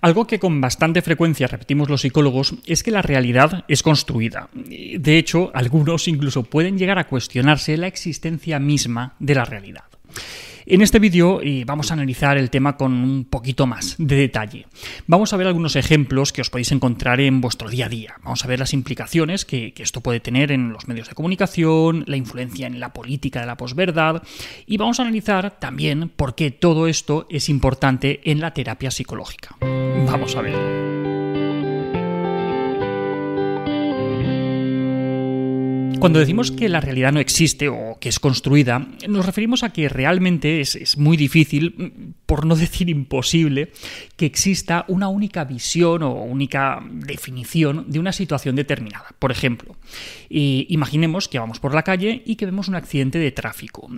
Algo que con bastante frecuencia repetimos los psicólogos es que la realidad es construida. De hecho, algunos incluso pueden llegar a cuestionarse la existencia misma de la realidad. En este vídeo vamos a analizar el tema con un poquito más de detalle. Vamos a ver algunos ejemplos que os podéis encontrar en vuestro día a día. Vamos a ver las implicaciones que, que esto puede tener en los medios de comunicación, la influencia en la política de la posverdad y vamos a analizar también por qué todo esto es importante en la terapia psicológica. Vamos a ver. Cuando decimos que la realidad no existe o que es construida, nos referimos a que realmente es, muy difícil, por no decir imposible, que exista una única visión o única definición de una situación determinada. Por ejemplo, imaginemos que vamos por la calle y que vemos un accidente de tráfico.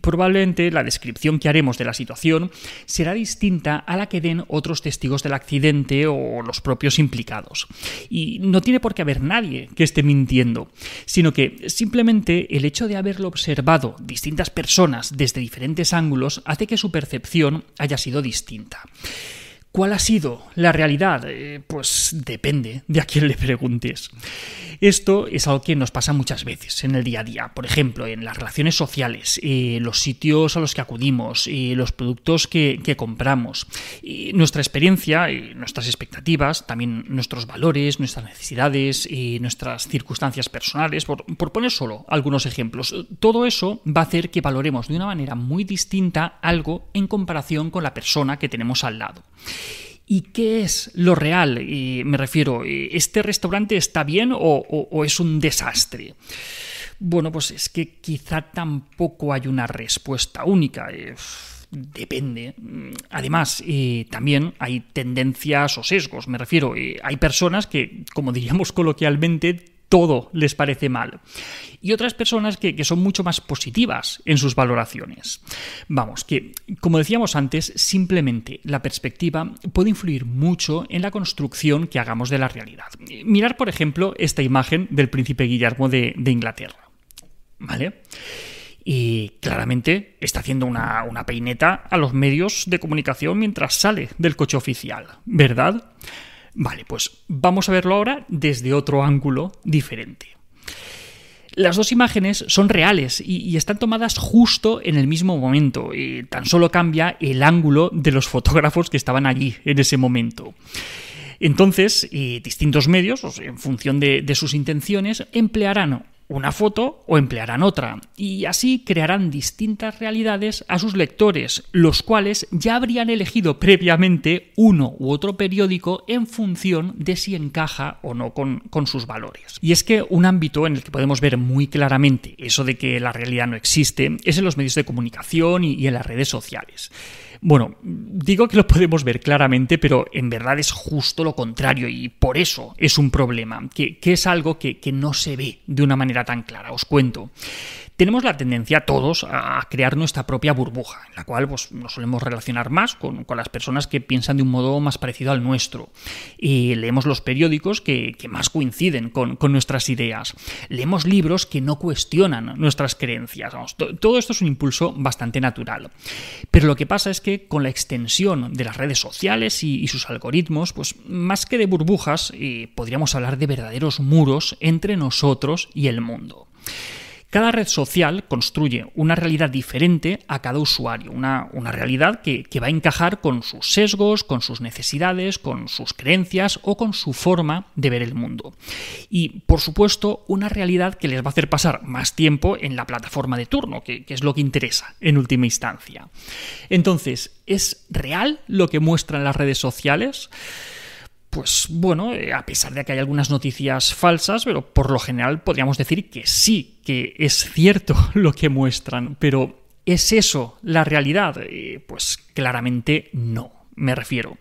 probablemente la descripción que haremos de la situación será distinta a la que den otros testigos del accidente o los propios implicados. Y no tiene por qué haber nadie que esté mintiendo, sino que simplemente el hecho de haberlo observado distintas personas desde diferentes ángulos hace que su percepción haya sido distinta. ¿Cuál ha sido la realidad? Eh, pues depende de a quién le preguntes. Esto es algo que nos pasa muchas veces en el día a día. Por ejemplo, en las relaciones sociales, eh, los sitios a los que acudimos, eh, los productos que, compramos, nuestra experiencia, nuestras expectativas, también nuestros valores, nuestras necesidades, y nuestras circunstancias personales, por, por poner solo algunos ejemplos. Todo eso va a hacer que valoremos de una manera muy distinta algo en comparación con la persona que tenemos al lado. ¿Y qué es lo real? me refiero, ¿este restaurante está bien o, es un desastre? Bueno, pues es que quizá tampoco hay una respuesta única. Eh, depende. Además, eh, también hay tendencias o sesgos. Me refiero, eh, hay personas que, como diríamos coloquialmente, todo les parece mal. Y otras personas que, son mucho más positivas en sus valoraciones. Vamos, que como decíamos antes, simplemente la perspectiva puede influir mucho en la construcción que hagamos de la realidad. Mirar, por ejemplo, esta imagen del príncipe Guillermo de, Inglaterra. ¿Vale? y claramente está haciendo una, una, peineta a los medios de comunicación mientras sale del coche oficial, ¿verdad? Vale, pues vamos a verlo ahora desde otro ángulo diferente. Las dos imágenes son reales y, están tomadas justo en el mismo momento. Tan solo cambia el ángulo de los fotógrafos que estaban allí en ese momento. Entonces, distintos medios, en función de, sus intenciones, emplearán una foto o emplearán otra, y así crearán distintas realidades a sus lectores, los cuales ya habrían elegido previamente uno u otro periódico en función de si encaja o no con, sus valores. Y es que un ámbito en el que podemos ver muy claramente eso de que la realidad no existe es en los medios de comunicación y en las redes sociales. Bueno, digo que lo podemos ver claramente, pero en verdad es justo lo contrario y por eso es un problema, que, es algo que, no se ve de una manera tan clara. Os cuento tenemos la tendencia todos a crear nuestra propia burbuja, en la cual pues, nos solemos relacionar más con, las personas que piensan de un modo más parecido al nuestro. Y leemos los periódicos que, más coinciden con, nuestras ideas. Leemos libros que no cuestionan nuestras creencias. todo esto es un impulso bastante natural. Pero lo que pasa es que con la extensión de las redes sociales y, sus algoritmos, pues más que de burbujas, eh, podríamos hablar de verdaderos muros entre nosotros y el mundo. Cada red social construye una realidad diferente a cada usuario, una, realidad que, va a encajar con sus sesgos, con sus necesidades, con sus creencias o con su forma de ver el mundo. Y, por supuesto, una realidad que les va a hacer pasar más tiempo en la plataforma de turno, que, que es lo que interesa en última instancia. Entonces, ¿es real lo que muestran las redes sociales? Pues bueno, eh, a pesar de que hay algunas noticias falsas, pero por lo general podríamos decir que sí, que es cierto lo que muestran, pero ¿es eso la realidad? Eh, pues claramente no. Me refiero,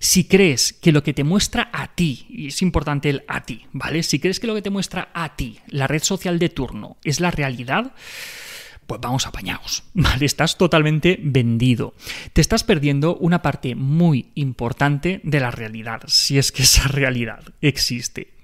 si crees que lo que te muestra a ti, y es importante el a ti, ¿vale? Si crees que lo que te muestra a ti, la red social de turno, es la realidad, pues vamos apañados. Estás totalmente vendido. Te estás perdiendo una parte muy importante de la realidad, si es que esa realidad existe.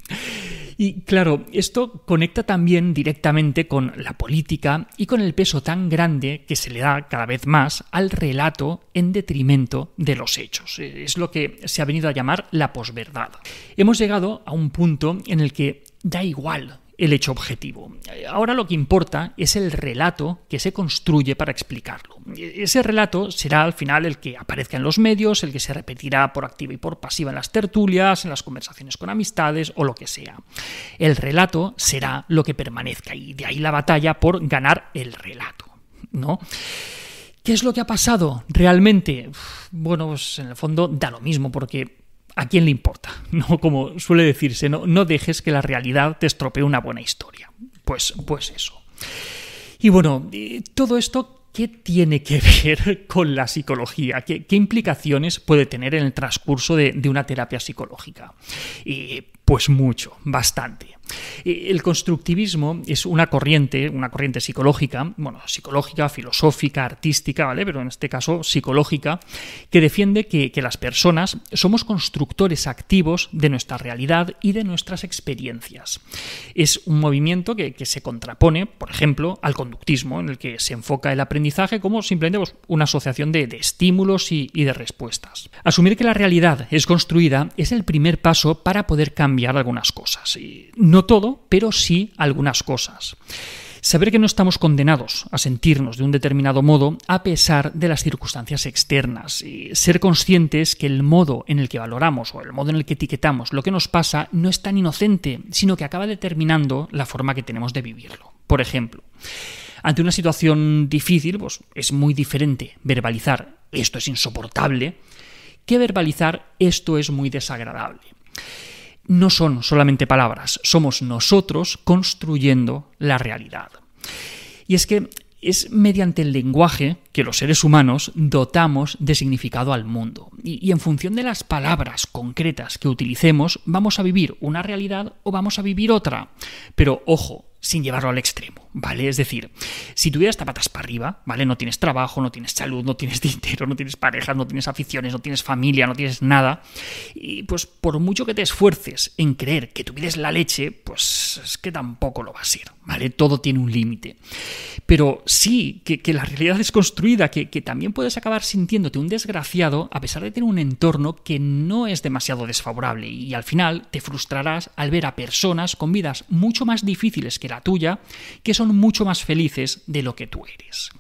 Y claro, esto conecta también directamente con la política y con el peso tan grande que se le da cada vez más al relato en detrimento de los hechos. Es lo que se ha venido a llamar la posverdad. Hemos llegado a un punto en el que da igual el hecho objetivo. Ahora lo que importa es el relato que se construye para explicarlo. Ese relato será al final el que aparezca en los medios, el que se repetirá por activa y por pasiva en las tertulias, en las conversaciones con amistades o lo que sea. El relato será lo que permanezca y de ahí la batalla por ganar el relato, ¿no? ¿Qué es lo que ha pasado realmente? Bueno, pues en el fondo da lo mismo porque ¿a quién le importa? No, como suele decirse, no, no dejes que la realidad te estropee una buena historia. Pues, pues eso. Y bueno, todo esto ¿Qué tiene que ver con la psicología? ¿Qué, implicaciones puede tener en el transcurso de, de una terapia psicológica? Y pues mucho, bastante. El constructivismo es una corriente, una corriente psicológica, bueno, psicológica, filosófica, artística, ¿vale? Pero en este caso psicológica, que defiende que, las personas somos constructores activos de nuestra realidad y de nuestras experiencias. Es un movimiento que, se contrapone, por ejemplo, al conductismo, en el que se enfoca el aprendizaje como simplemente pues, una asociación de, estímulos y, y de respuestas. Asumir que la realidad es construida es el primer paso para poder cambiar algunas cosas. Y no no todo, pero sí algunas cosas. Saber que no estamos condenados a sentirnos de un determinado modo a pesar de las circunstancias externas. Y ser conscientes que el modo en el que valoramos o el modo en el que etiquetamos lo que nos pasa no es tan inocente, sino que acaba determinando la forma que tenemos de vivirlo. Por ejemplo, ante una situación difícil, pues es muy diferente verbalizar esto es insoportable que verbalizar esto es muy desagradable no son solamente palabras, somos nosotros construyendo la realidad. Y es que es mediante el lenguaje que los seres humanos dotamos de significado al mundo. Y, en función de las palabras concretas que utilicemos, vamos a vivir una realidad o vamos a vivir otra. Pero ojo, sin llevarlo al extremo, ¿vale? Es decir, si tuvieras patas para arriba, ¿vale? No tienes trabajo, no tienes salud, no tienes dinero, no tienes parejas, no tienes aficiones, no tienes familia, no tienes nada, y pues por mucho que te esfuerces en creer que tu vida es la leche, pues es que tampoco lo va a ser, ¿vale? Todo tiene un límite. Pero sí, que, la realidad es construida, que, que también puedes acabar sintiéndote un desgraciado a pesar de tener un entorno que no es demasiado desfavorable, y al final te frustrarás al ver a personas con vidas mucho más difíciles que la tuya, que mucho más felices de lo que tú eres.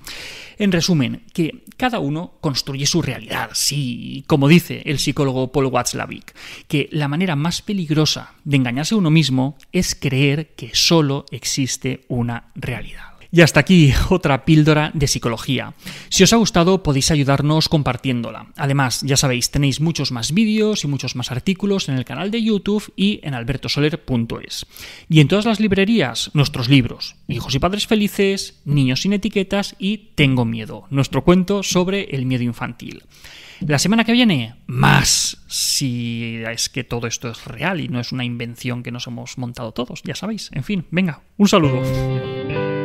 En resumen, que cada uno construye su realidad, sí, como dice el psicólogo Paul Watzlawick, que la manera más peligrosa de engañarse a uno mismo es creer que solo existe una realidad. Y hasta aquí otra píldora de psicología. Si os ha gustado podéis ayudarnos compartiéndola. Además, ya sabéis, tenéis muchos más vídeos y muchos más artículos en el canal de YouTube y en albertosoler.es. Y en todas las librerías, nuestros libros, Hijos y Padres Felices, Niños sin Etiquetas y Tengo Miedo, nuestro cuento sobre el miedo infantil. La semana que viene, más, si es que todo esto es real y no es una invención que nos hemos montado todos, ya sabéis. En fin, venga, un saludo.